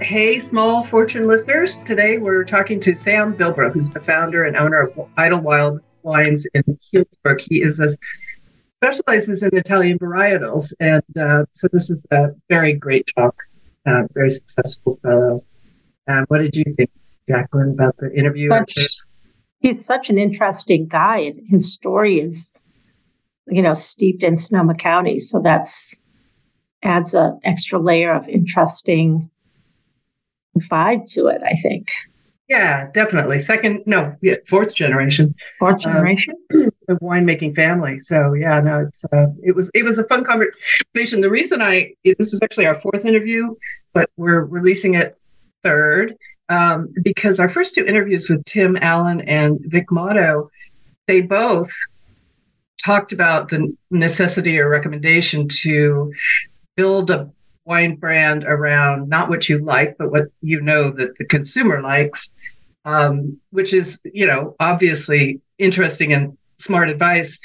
Hey, small fortune listeners. Today we're talking to Sam Bilbro, who's the founder and owner of Idlewild Wines in Healdsburg. He is a, specializes in Italian varietals, and uh, so this is a very great talk. Uh, very successful fellow. Um, what did you think, Jacqueline, about the interview? Such, he's such an interesting guy, and his story is, you know, steeped in Sonoma County. So that's adds an extra layer of interesting vibe to it, I think. Yeah, definitely. Second, no, yeah, fourth generation. Fourth um, generation um, of winemaking family. So yeah, no, it's uh, it was it was a fun conversation. The reason I this was actually our fourth interview, but we're releasing it third um, because our first two interviews with Tim Allen and Vic Motto, they both talked about the necessity or recommendation to build a wine brand around not what you like, but what you know that the consumer likes, um, which is, you know, obviously interesting and smart advice.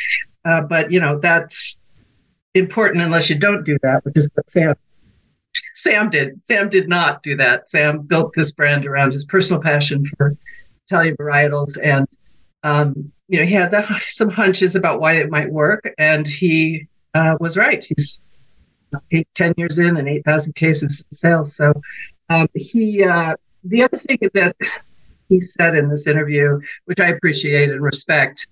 Uh, but, you know, that's important unless you don't do that, which is what Sam Sam did. Sam did not do that. Sam built this brand around his personal passion for Italian varietals, and um, you know he had some hunches about why it might work, and he uh, was right. He's eight, 10 years in and 8,000 cases sales. So um, he, uh, the other thing that he said in this interview, which I appreciate and respect,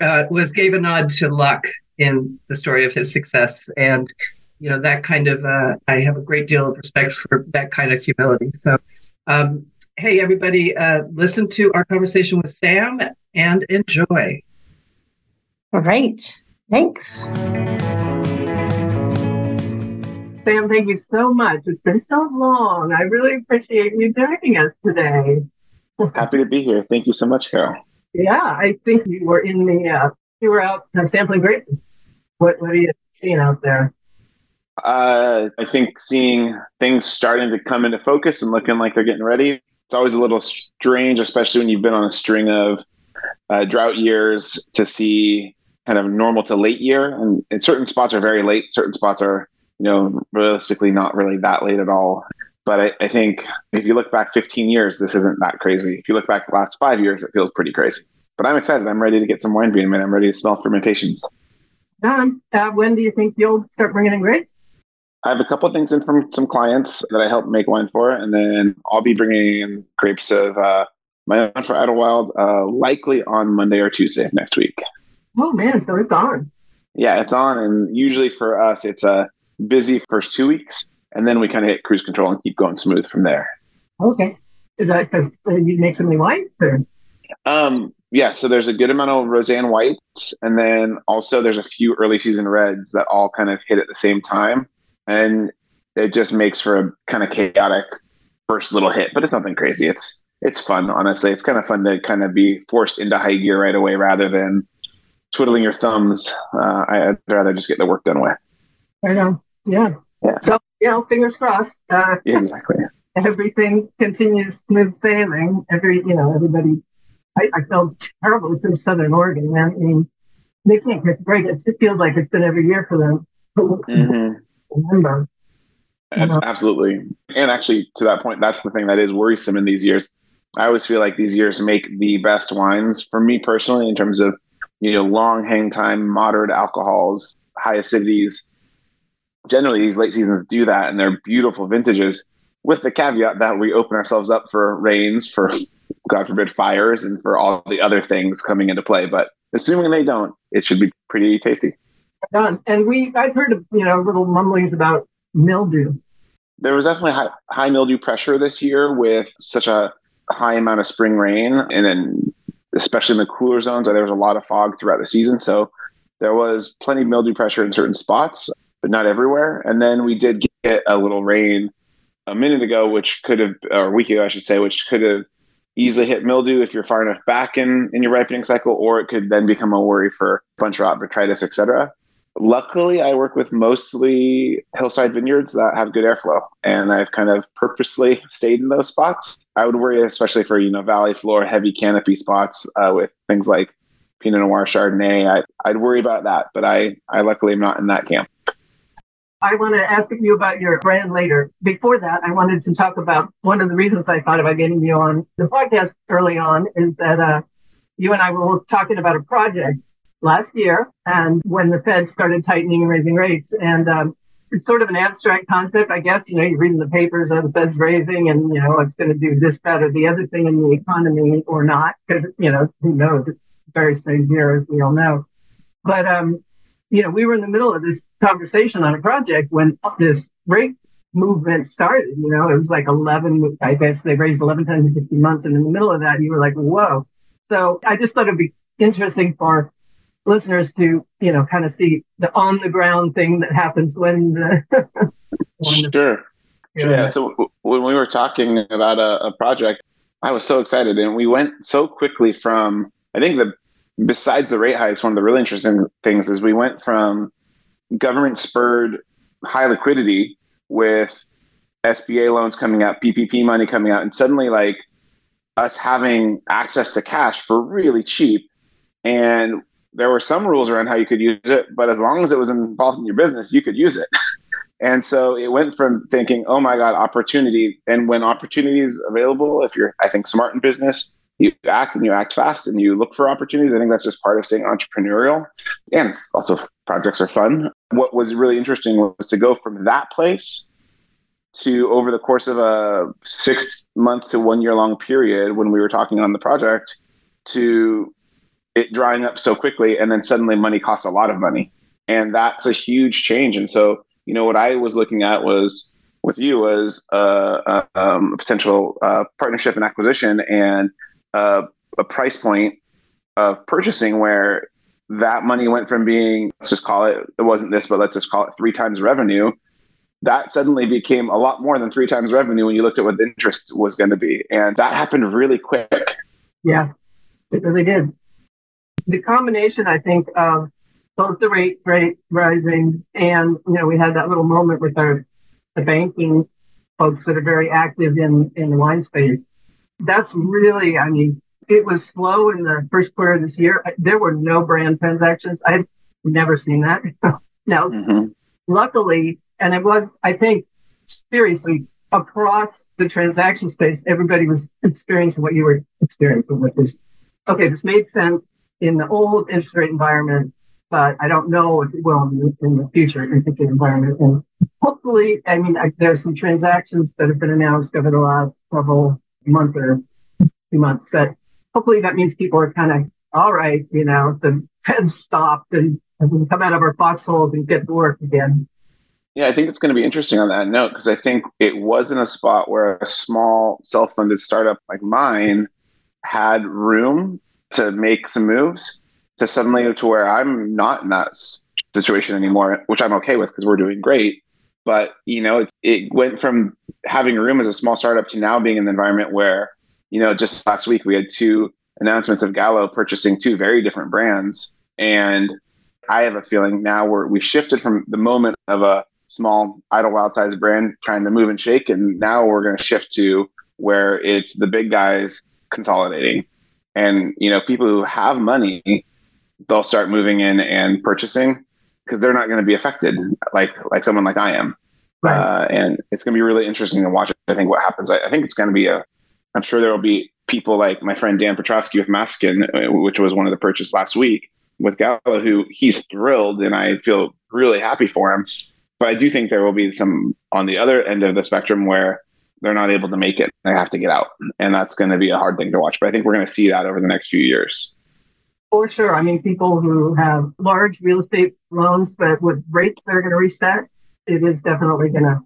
uh, was gave a nod to luck in the story of his success. And, you know, that kind of, uh, I have a great deal of respect for that kind of humility. So, um, hey, everybody, uh, listen to our conversation with Sam and enjoy. All right. Thanks. Sam, thank you so much. It's been so long. I really appreciate you joining us today. Happy to be here. Thank you so much, Carol. Yeah, I think you were in the uh, you were out uh, sampling grapes. What what are you seeing out there? Uh, I think seeing things starting to come into focus and looking like they're getting ready. It's always a little strange, especially when you've been on a string of uh, drought years, to see kind of normal to late year. And, and certain spots are very late. Certain spots are you know, realistically not really that late at all. But I, I, think if you look back 15 years, this isn't that crazy. If you look back the last five years, it feels pretty crazy. But I'm excited. I'm ready to get some wine being and I'm ready to smell fermentations. Don, uh, when do you think you'll start bringing in grapes? I have a couple of things in from some clients that I help make wine for, and then I'll be bringing in grapes of uh, my own for Idlewild, uh, likely on Monday or Tuesday of next week. Oh man, so it's on. Yeah, it's on, and usually for us, it's a busy first two weeks, and then we kind of hit cruise control and keep going smooth from there. Okay. Is that because you make so many whites? Or? Um, yeah, so there's a good amount of Roseanne whites, and then also there's a few early season reds that all kind of hit at the same time, and it just makes for a kind of chaotic first little hit. But it's nothing crazy. It's it's fun, honestly. It's kind of fun to kind of be forced into high gear right away rather than twiddling your thumbs. Uh, I'd rather just get the work done with. I know. Yeah. yeah. So, you know, fingers crossed. Uh, yeah, exactly. Everything continues smooth sailing. Every, you know, everybody. I, I felt terrible for Southern Oregon. I mean, they can't get break. It, it feels like it's been every year for them. Mm-hmm. Remember. Uh-huh. Absolutely. And actually, to that point, that's the thing that is worrisome in these years. I always feel like these years make the best wines for me personally in terms of, you know, long hang time, moderate alcohols, high acidities generally these late seasons do that and they're beautiful vintages with the caveat that we open ourselves up for rains for god forbid fires and for all the other things coming into play but assuming they don't it should be pretty tasty done and we i've heard of you know little mumblings about mildew there was definitely high, high mildew pressure this year with such a high amount of spring rain and then especially in the cooler zones there was a lot of fog throughout the season so there was plenty of mildew pressure in certain spots but not everywhere. And then we did get a little rain a minute ago, which could have, or a week ago, I should say, which could have easily hit mildew if you're far enough back in, in your ripening cycle, or it could then become a worry for bunch rot, botrytis, etc. Luckily, I work with mostly hillside vineyards that have good airflow, and I've kind of purposely stayed in those spots. I would worry, especially for you know valley floor, heavy canopy spots uh, with things like Pinot Noir, Chardonnay. I, I'd worry about that, but I, I luckily am not in that camp. I want to ask you about your brand later. Before that, I wanted to talk about one of the reasons I thought about getting you on the podcast early on is that uh, you and I were talking about a project last year and when the Fed started tightening and raising rates. And um, it's sort of an abstract concept, I guess. You know, you read in the papers, oh, the Fed's raising and, you know, it's going to do this, that, or the other thing in the economy or not, because, you know, who knows? It's very strange year, as we all know. But um, you know, we were in the middle of this conversation on a project when this rate movement started. You know, it was like 11, I guess they raised 11 times in 60 months. And in the middle of that, you were like, whoa. So I just thought it'd be interesting for listeners to, you know, kind of see the on the ground thing that happens when the. when sure. The, yeah. yeah. So when we were talking about a, a project, I was so excited and we went so quickly from, I think the besides the rate hikes, one of the really interesting things is we went from government spurred high liquidity with SBA loans coming out, PPP money coming out, and suddenly like us having access to cash for really cheap. And there were some rules around how you could use it, but as long as it was involved in your business, you could use it. and so it went from thinking, oh my God, opportunity. And when opportunity is available, if you're, I think, smart in business, you act and you act fast and you look for opportunities. I think that's just part of staying entrepreneurial. And also projects are fun. What was really interesting was to go from that place to over the course of a six month to one year long period when we were talking on the project to it drying up so quickly and then suddenly money costs a lot of money. And that's a huge change. And so, you know, what I was looking at was with you was uh, uh um, a potential uh, partnership and acquisition. And a, a price point of purchasing where that money went from being let's just call it it wasn't this but let's just call it three times revenue that suddenly became a lot more than three times revenue when you looked at what the interest was going to be and that happened really quick yeah it really did the combination i think of both the rate rate rising and you know we had that little moment with our the banking folks that are very active in in the wine space that's really, I mean, it was slow in the first quarter of this year. There were no brand transactions. I've never seen that. now, mm-hmm. luckily, and it was, I think, seriously, across the transaction space, everybody was experiencing what you were experiencing, which this. okay, this made sense in the old interest rate environment, but I don't know if it will in in the future interest rate environment. And hopefully, I mean, I, there's some transactions that have been announced over the last several month or two months. But hopefully that means people are kind of all right, you know, the Fed stopped and, and we can come out of our foxholes and get to work again. Yeah, I think it's going to be interesting on that note because I think it was in a spot where a small self funded startup like mine had room to make some moves to suddenly to where I'm not in that situation anymore, which I'm okay with because we're doing great. But you know, it, it went from having a room as a small startup to now being in the environment where, you know, just last week we had two announcements of Gallo purchasing two very different brands. And I have a feeling now we're we shifted from the moment of a small Idlewild size brand trying to move and shake, and now we're going to shift to where it's the big guys consolidating. And you know, people who have money, they'll start moving in and purchasing because they're not going to be affected like like someone like I am. Right. Uh, and it's going to be really interesting to watch. I think what happens. I, I think it's going to be a. I'm sure there will be people like my friend Dan Petroski with Massican, uh, which was one of the purchase last week with Gallo, who he's thrilled, and I feel really happy for him. But I do think there will be some on the other end of the spectrum where they're not able to make it. They have to get out, and that's going to be a hard thing to watch. But I think we're going to see that over the next few years. For sure. I mean, people who have large real estate loans, but with rates they're going to reset, it is definitely going to.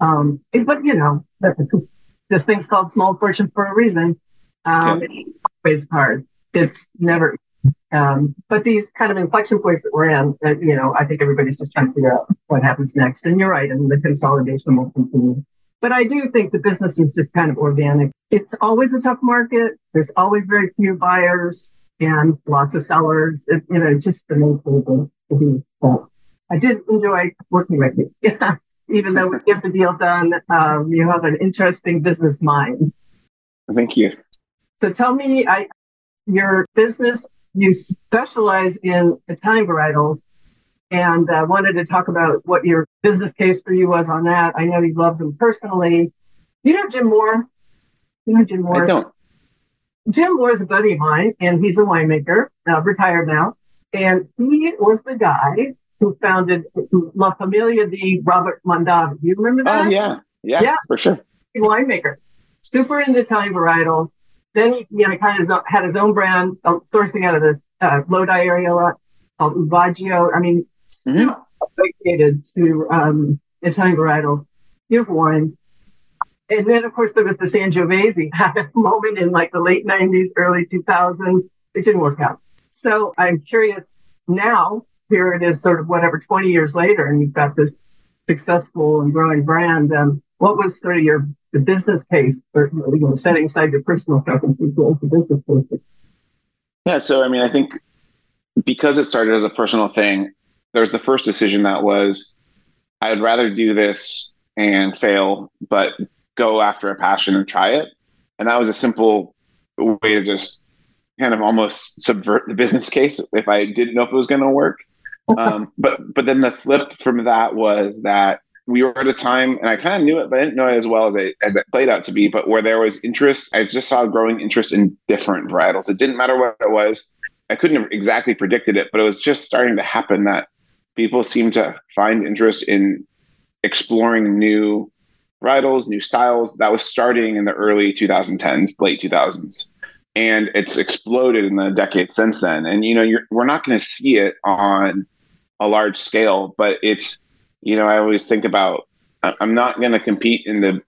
Um, it, but you know, this thing's called small fortune for a reason. Um, yeah. It's always hard. It's never. Um, but these kind of inflection points that we're in, uh, you know, I think everybody's just trying to figure out what happens next. And you're right, and the consolidation will continue. But I do think the business is just kind of organic. It's always a tough market. There's always very few buyers and lots of sellers. It, you know, just the main thing the, the beast. I did enjoy working with you. Even though we get the deal done, um, you have an interesting business mind. Thank you. So tell me, I, your business you specialize in Italian varietals and uh, wanted to talk about what your business case for you was on that. I know you love them personally. You know Jim Moore? You know Jim Moore? I don't. Jim Moore is a buddy of mine, and he's a winemaker, uh, retired now. And he was the guy who founded La Famiglia di Robert Mondavi. You remember that? Oh, yeah. Yeah, yeah. for sure. Winemaker. Super into Italian varietals. Then he you know, kind of had his own brand uh, sourcing out of this uh, Lodi area lot called Uvaggio. I mean, mm-hmm. dedicated to um, Italian varietals, beautiful wines. And then, of course, there was the Sangiovese moment in like the late 90s, early 2000s. It didn't work out. So I'm curious now, here it is sort of whatever, 20 years later, and you've got this successful and growing brand. Um, what was sort of your the business case for you know, setting aside your personal preferences, what the business case? Yeah, so I mean, I think because it started as a personal thing, there was the first decision that was I'd rather do this and fail, but go after a passion and try it. And that was a simple way to just kind of almost subvert the business case if I didn't know if it was going to work. Um, but but then the flip from that was that we were at a time, and I kind of knew it, but I didn't know it as well as it, as it played out to be. But where there was interest, I just saw growing interest in different varietals. It didn't matter what it was. I couldn't have exactly predicted it, but it was just starting to happen that people seem to find interest in exploring new varietals, new styles. That was starting in the early 2010s, late 2000s. And it's exploded in the decade since then. And, you know, we're not going to see it on a large scale, but it's, you know, I always think about, I'm not going to compete in the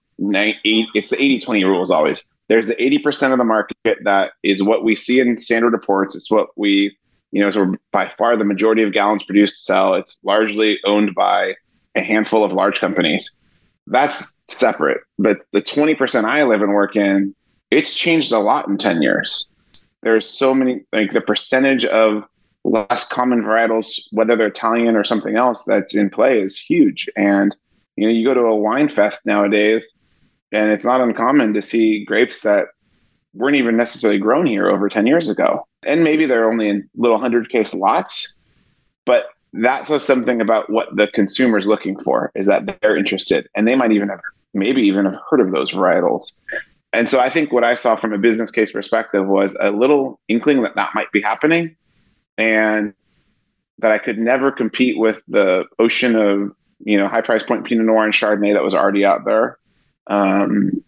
eight, it's the 80 20 rules always. There's the 80% of the market that is what we see in standard reports. It's what we, you know, so by far the majority of gallons produced sell. It's largely owned by a handful of large companies that's separate. But the 20% I live and work in, it's changed a lot in 10 years. There's so many, like the percentage of less common varietals, whether they're Italian or something else that's in play is huge. And, you know, you go to a wine fest nowadays, and it's not uncommon to see grapes that weren't even necessarily grown here over 10 years ago. And maybe they're only in little 100 case lots, but that says something about what the consumer is looking for is that they're interested and they might even have maybe even have heard of those varietals. And so i think what i saw from a business case perspective was a little inkling that that might be happening and that i could never compete with the ocean of you know high price point pinot noir and chardonnay that was already out there um,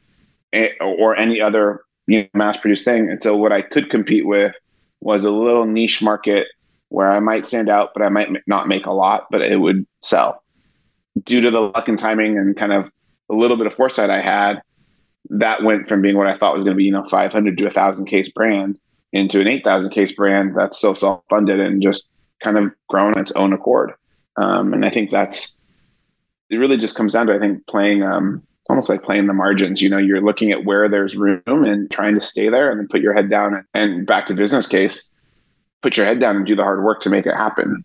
or any other you know, mass produced thing. And so what i could compete with was a little niche market where I might stand out, but I might not make a lot, but it would sell. Due to the luck and timing and kind of a little bit of foresight I had, that went from being what I thought was going to be, you know, 500 to a thousand case brand into an 8,000 case brand that's still self funded and just kind of grown its own accord. Um, and I think that's, it really just comes down to, I think, playing, um, almost like playing the margins. You know, you're looking at where there's room and trying to stay there and then put your head down and, and back to business case put your head down and do the hard work to make it happen.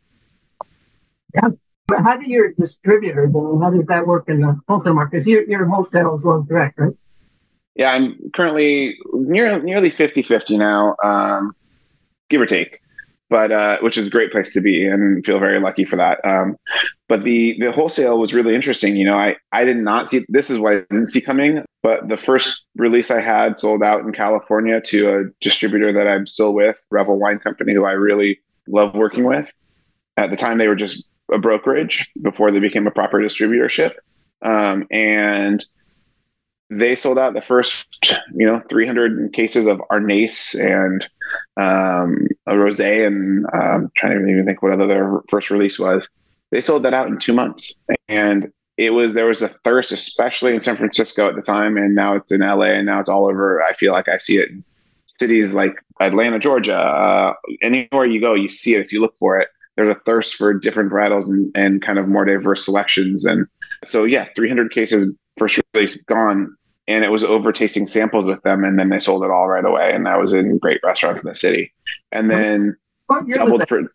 Yeah. But how do your distributors, I how does that work in the wholesale market? Because you're, you're wholesale as well as direct, right? Yeah, I'm currently near, nearly 50 50 now, um, give or take but uh, which is a great place to be and feel very lucky for that. Um, but the the wholesale was really interesting. You know, I I did not see this is what I didn't see coming. But the first release I had sold out in California to a distributor that I'm still with, Revel Wine Company, who I really love working with. At the time, they were just a brokerage before they became a proper distributorship, um, and they sold out the first, you know, 300 cases of Arneis and um, a rosé, and um, trying to even think what other their first release was. They sold that out in two months, and it was there was a thirst, especially in San Francisco at the time, and now it's in LA, and now it's all over. I feel like I see it in cities like Atlanta, Georgia. Uh, anywhere you go, you see it if you look for it. There's a thirst for different varietals and, and kind of more diverse selections, and so yeah, 300 cases first release gone. And it was over tasting samples with them and then they sold it all right away and that was in great restaurants in the city. And then doubled for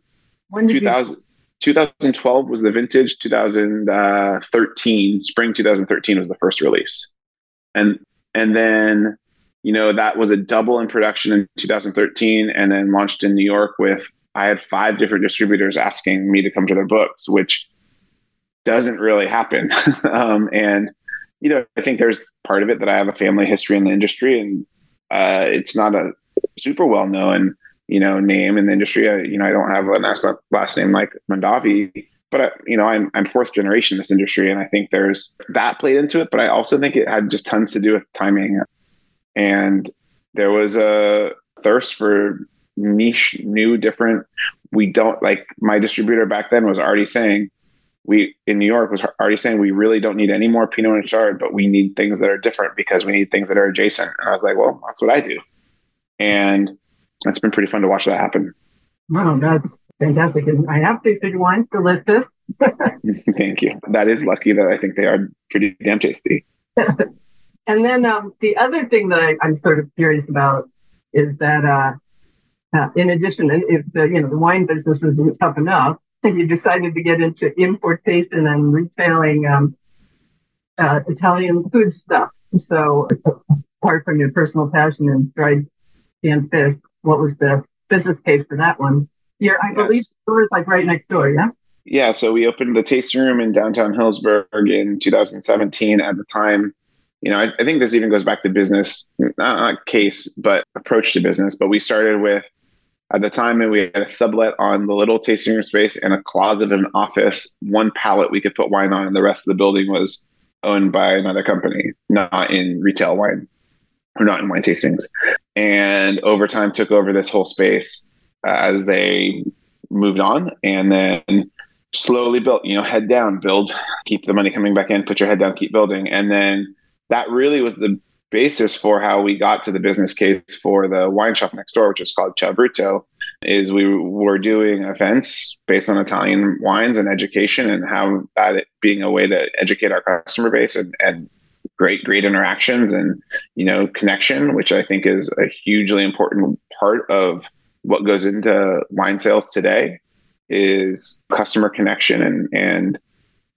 2000, 2012 was the vintage 2013 spring 2013 was the first release. And and then you know, that was a double in production in 2013 and then launched in New York with, I had five different distributors asking me to come to their books, which doesn't really happen. um, and, you know, I think there's part of it that I have a family history in the industry and uh, it's not a super well known, you know, name in the industry. I, you know, I don't have a last, last name like Mondavi, but I, you know, I'm, I'm fourth generation in this industry. And I think there's that played into it, but I also think it had just tons to do with timing and there was a thirst for niche, new, different. We don't like my distributor back then was already saying we in New York was already saying we really don't need any more Pinot and Chard, but we need things that are different because we need things that are adjacent. And I was like, well, that's what I do, and it's been pretty fun to watch that happen. Wow, that's fantastic! And I have tasted wines, delicious. Thank you. That is lucky that I think they are pretty damn tasty. And then um, the other thing that I, am sort of curious about is that, uh, uh, in addition, if the you know the wine business isn't tough enough, you decided to get into importation and retailing um, uh, Italian food stuff. So, apart from your personal passion in dried canned fish, what was the business case for that one? Your, I yes. believe, store is like right next door, yeah. Yeah, so we opened the tasting room in downtown Healdsburg in 2017. At the time, you know, I, I, think this even goes back to business, not, not case, but approach to business. But we started with at the time we had a sublet on the little tasting room space and a closet and office, one pallet we could put wine on, and the rest of the building was owned by another company, not in retail wine or not in wine tastings. And over time took over this whole space uh, as they moved on and then slowly built, you know, head down, build, keep the money coming back in, put your head down, keep building. And then that really was the basis for how we got to the business case for the wine shop next door, which is called Ciao Bruto, is we were doing events based on Italian wines and education and how that being a way to educate our customer base and, and great, great interactions and, you know, connection, which I think is a hugely important part of what goes into wine sales today is customer connection and, and,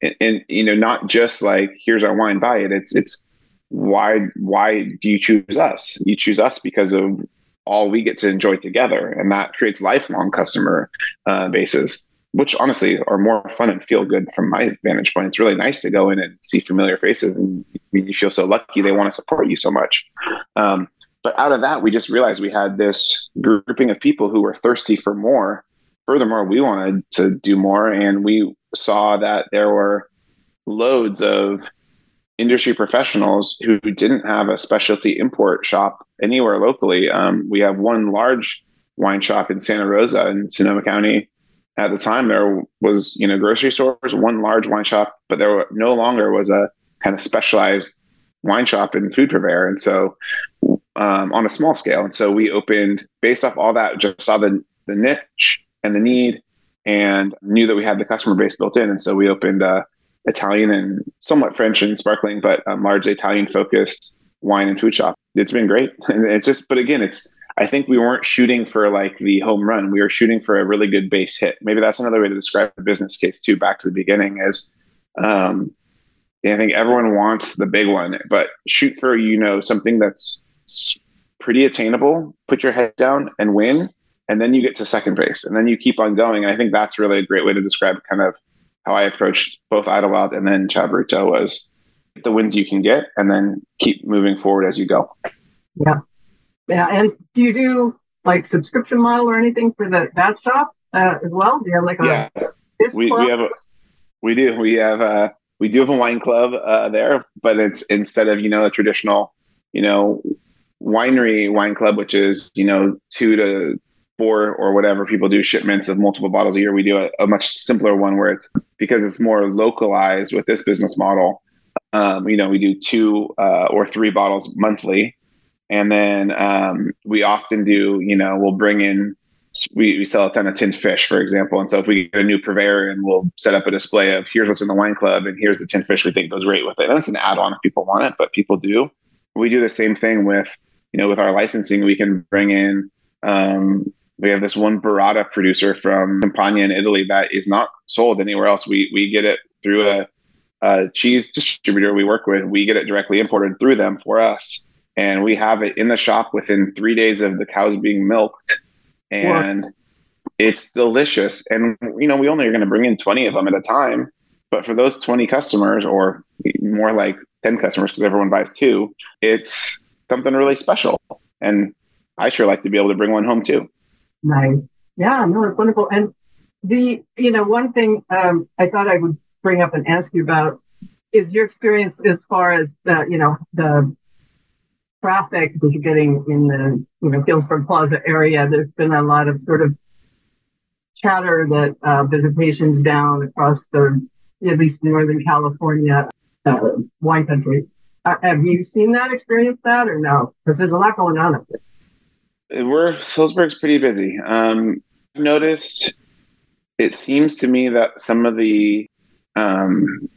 and, and you know, not just like, here's our wine, buy it. It's, it's, why why do you choose us? You choose us because of all we get to enjoy together, and that creates lifelong customer uh, bases, which honestly are more fun and feel good from my vantage point. It's really nice to go in and see familiar faces, and you feel so lucky they want to support you so much. Um, but out of that, we just realized we had this grouping of people who were thirsty for more. Furthermore, we wanted to do more, and we saw that there were loads of industry professionals who didn't have a specialty import shop anywhere locally. Um, we have one large wine shop in Santa Rosa in Sonoma County. At the time, there was you know grocery stores, one large wine shop, but there were, no longer was a kind of specialized wine shop and food purveyor. And so, um, on a small scale, and so we opened based off all that, just saw the the niche and the need, and knew that we had the customer base built in, and so we opened. Uh, Italian and somewhat French and sparkling, but um, largely Italian focused wine and food shop. It's been great. And it's just, but again, it's, I think we weren't shooting for like the home run. We were shooting for a really good base hit. Maybe that's another way to describe the business case too, back to the beginning is, um, I think everyone wants the big one, but shoot for, you know, something that's pretty attainable, put your head down and win. And then you get to second base and then you keep on going. And I think that's really a great way to describe kind of how I approached both Idlewild and then Ciao was the wins you can get and then keep moving forward as you go. Yeah. Yeah. And do you do like subscription model or anything for the that shop uh, as well? Do you have like a yeah. we, we have a, we do. We have a, we do have a wine club uh, there, but it's instead of, you know, a traditional, you know, winery wine club, which is, you know, two to four or whatever people do shipments of multiple bottles a year. We do a, a much simpler one where it's because it's more localized with this business model. Um, you know, we do two uh, or three bottles monthly, and then um, we often do. You know, we'll bring in. We, we sell a ton of tinned fish, for example, and so if we get a new purveyor and we'll set up a display of here's what's in the wine club and here's the tinned fish we think goes great with it. And an add-on if people want it, but people do. We do the same thing with you know with our licensing. We can bring in um, we have this one burrata producer from Campania in Italy that is not sold anywhere else. We we get it through a, a cheese distributor we work with. We get it directly imported through them for us. and we have it in the shop within three days of the cows being milked, and it's delicious. And you know, we only are going to bring in twenty of them at a time, but for those twenty customers, or more like ten customers, because everyone buys two, it's something really special. And I sure like to be able to bring one home too. Nice. Yeah, no, it's wonderful. And the, you know, one thing um, I thought I would bring up and ask you about is your experience as far as the, you know, the traffic that you're getting in the, you know, Healdsburg Plaza area. There's been a lot of sort of chatter that uh, visitations down across the, at least Northern California uh, wine country. Uh, have you seen that, experienced that, or no? Because there's a lot going on up there. We're Healdsburg's pretty busy. Um, I've noticed. It seems to me that some of the um,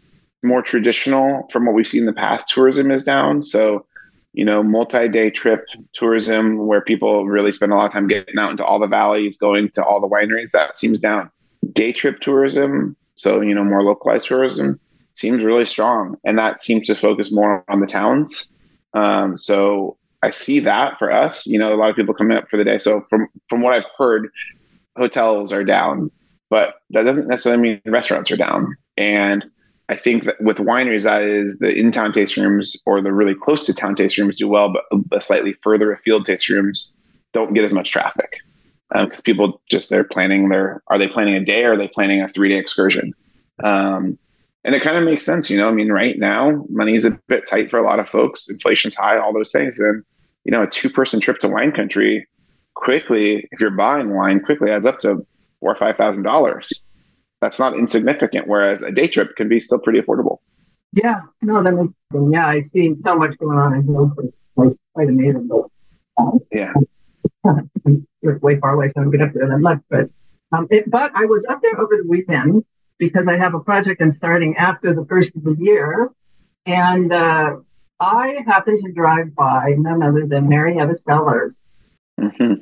more traditional, from what we've seen in the past, tourism is down. So, you know, multi-day trip tourism where people really spend a lot of time getting out into all the valleys, going to all the wineries. That seems down. Day trip tourism, so you know, more localized tourism seems really strong, and that seems to focus more on the towns. Um, so I see that for us. You know, a lot of people coming up for the day. So from from what I've heard, hotels are down, but that doesn't necessarily mean restaurants are down. And I think that with wineries, that is the in-town tasting rooms or the really close to town tasting rooms do well, but the slightly further afield tasting rooms don't get as much traffic because um, people just they're planning their are they planning a day or are they planning a three day excursion? Um, and it kind of makes sense, you know. I mean, right now, money's a bit tight for a lot of folks. Inflation's high, all those things, and you know, a two-person trip to wine country quickly, if you're buying wine, quickly adds up to four or five thousand dollars. That's not insignificant. Whereas a day trip can be still pretty affordable. Yeah, no, that makes sense. Yeah, I've seen so much going on in Healdsburg, like quite amazing. But um, yeah, you're way far away, so I don't get up there that much. But um, it, but I was up there over the weekend because I have a project I'm starting after the first of the year. And uh, I happened to drive by none other than Marietta Cellars. Mm-hmm.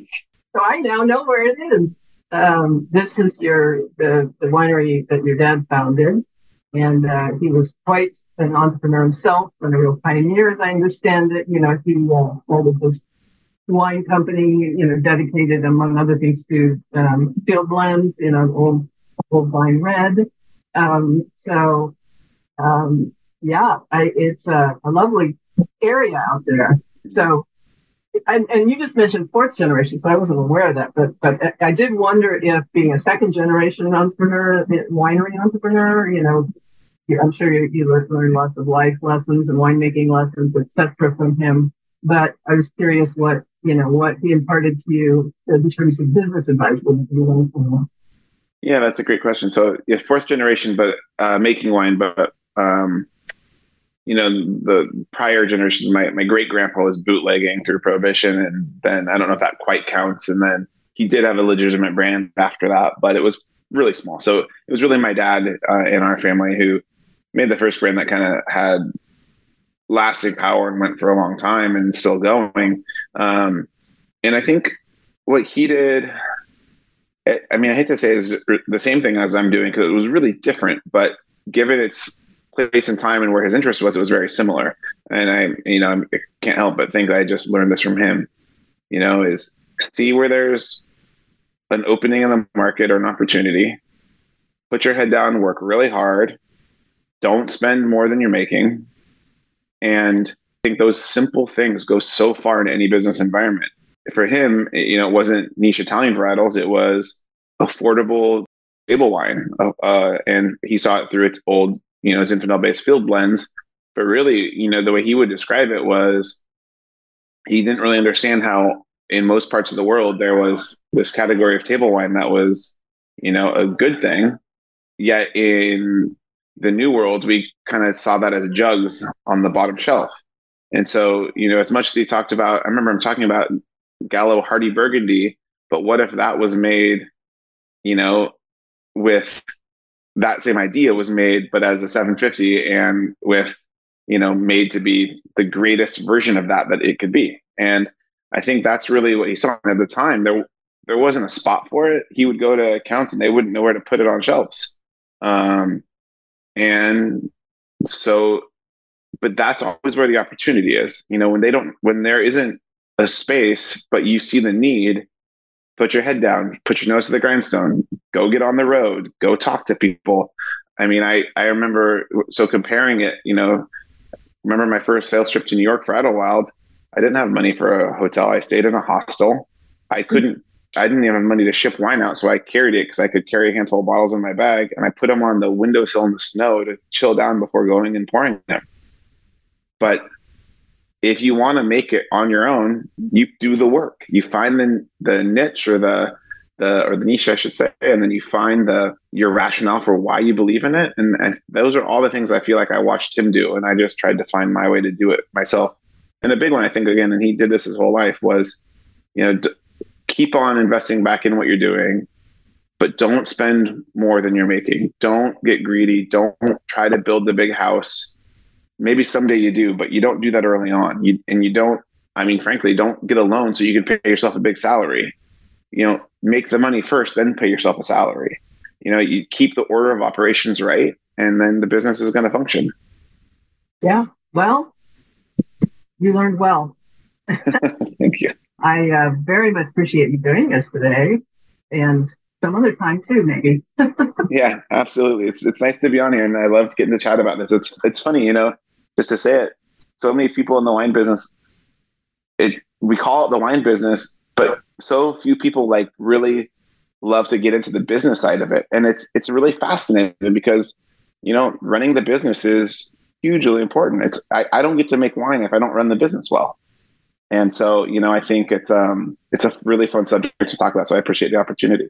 So I now know where it is. Um, this is your the, the winery that your dad founded. And uh, he was quite an entrepreneur himself and a real pioneer, as I understand it. You know, he uh, started this wine company, you know, dedicated, among other things, to um, field blends, you know, old Old Vine Red. Um, so, um, yeah, I, it's a, a, lovely area out there. So, and, and you just mentioned fourth generation, so I wasn't aware of that, but but I did wonder if being a second generation entrepreneur, winery entrepreneur, you know, I'm sure you, you learned lots of life lessons and winemaking lessons, etc., from him. But I was curious what you know what he imparted to you in terms of business advice. Yeah, that's a great question. So, yeah, fourth generation, but uh, making wine, but um, you know, the prior generations, my my great grandpa was bootlegging through prohibition, and then I don't know if that quite counts. And then he did have a legitimate brand after that, but it was really small. So it was really my dad uh, in our family who made the first brand that kind of had lasting power and went for a long time and still going. Um, and I think what he did I mean, I hate to say it's the same thing as I'm doing because it was really different, but given its place and time and where his interest was, it was very similar. And I, you know, I can't help but think I just learned this from him. You know, is see where there's an opening in the market or an opportunity. Put your head down, work really hard. Don't spend more than you're making. And I think those simple things go so far in any business environment for him, you know, it wasn't niche Italian varietals; it was affordable table wine, uh, uh, and he saw it through its old, you know, Zinfandel-based field blends. But really, you know, the way he would describe it was he didn't really understand how, in most parts of the world, there was this category of table wine that was, you know, a good thing. Yet in the new world, we kind of saw that as jugs on the bottom shelf. And so, you know, as much as he talked about, I remember him talking about Gallo Hearty Burgundy, but what if that was made, you know, with that same idea was made, but as a 750 and with, you know, made to be the greatest version of that that it could be. And I think that's really what he saw at the time. There, there wasn't a spot for it. He would go to accounts and they wouldn't know where to put it on shelves. Um, and so but that's always where the opportunity is. You know, when they don't, when there isn't a space, but you see the need, put your head down, put your nose to the grindstone, go get on the road, go talk to people. I mean, I, I remember, so comparing it, you know, remember my first sales trip to New York for Idlewild. I didn't have money for a hotel. I stayed in a hostel. I hmm. couldn't, I didn't even have money to ship wine out. So I carried it because I could carry a handful of bottles in my bag and I put them on the windowsill in the snow to chill down before going and pouring them. But if you want to make it on your own, you do the work. You find the the niche or the the or the niche, I should say, and then you find the your rationale for why you believe in it. And, and those are all the things I feel like I watched him do, and I just tried to find my way to do it myself. And the big one, I think, again, and he did this his whole life was, you know, d- keep on investing back in what you're doing, but don't spend more than you're making. Don't get greedy. Don't try to build the big house maybe someday you do, but you don't do that early on. You and you don't. I mean, frankly, don't get a loan so you can pay yourself a big salary. You know, make the money first, then pay yourself a salary. You know, you keep the order of operations right, and then the business is going to function. Yeah. Well, you learned well. Thank you. I uh, very much appreciate you doing this today, and some other time too, maybe. yeah, absolutely. It's it's nice to be on here, and I love getting to chat about this. It's it's funny, you know, just to say it. So many people in the wine business, it we call it the wine business, but so few people like really love to get into the business side of it, and it's it's really fascinating because you know running the business is hugely important. It's I, I don't get to make wine if I don't run the business well. And so, you know, I think it's um it's a really fun subject to talk about. So I appreciate the opportunity.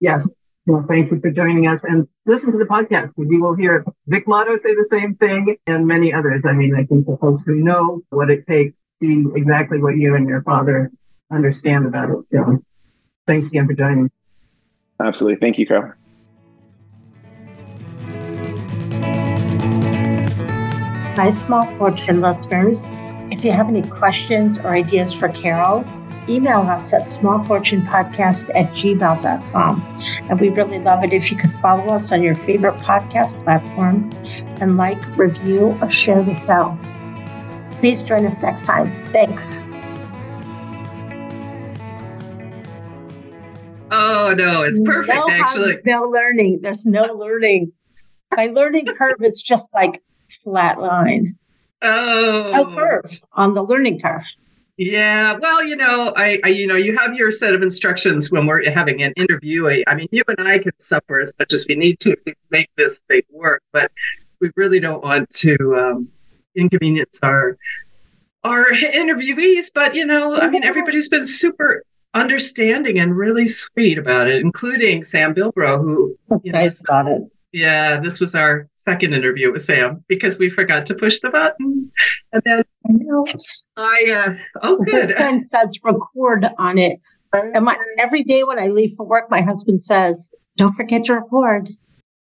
Yeah. Well, thank you for joining us and listen to the podcast. You will hear Vic Motto say the same thing and many others. I mean, I think the folks who know what it takes see exactly what you and your father understand about it. So thanks again for joining. Absolutely. Thank you, Carol. Hi, Small Fortune listeners. If you have any questions or ideas for Carol, email us at smallfortunepodcast at gmail.com. And we really love it if you could follow us on your favorite podcast platform and like, review, or share the show. Please join us next time. Thanks. Oh no, it's perfect no actually. Hugs, no learning. There's no learning. My learning curve is just like flat line. Oh, no curve on the learning curve. Yeah, well, you know, I, I, you know, you have your set of instructions when we're having an interview. I, I mean, you and I can suffer as much as we need to to make this thing work, but we really don't want to um, inconvenience our our interviewees. But you know, I mean, everybody's been super understanding and really sweet about it, including Sam Bilbro, who That's nice know, about it. Yeah, this was our second interview with Sam because we forgot to push the button, and then I know I uh, oh good. Friend says record on it. And my, every day when I leave for work, my husband says, "Don't forget to record."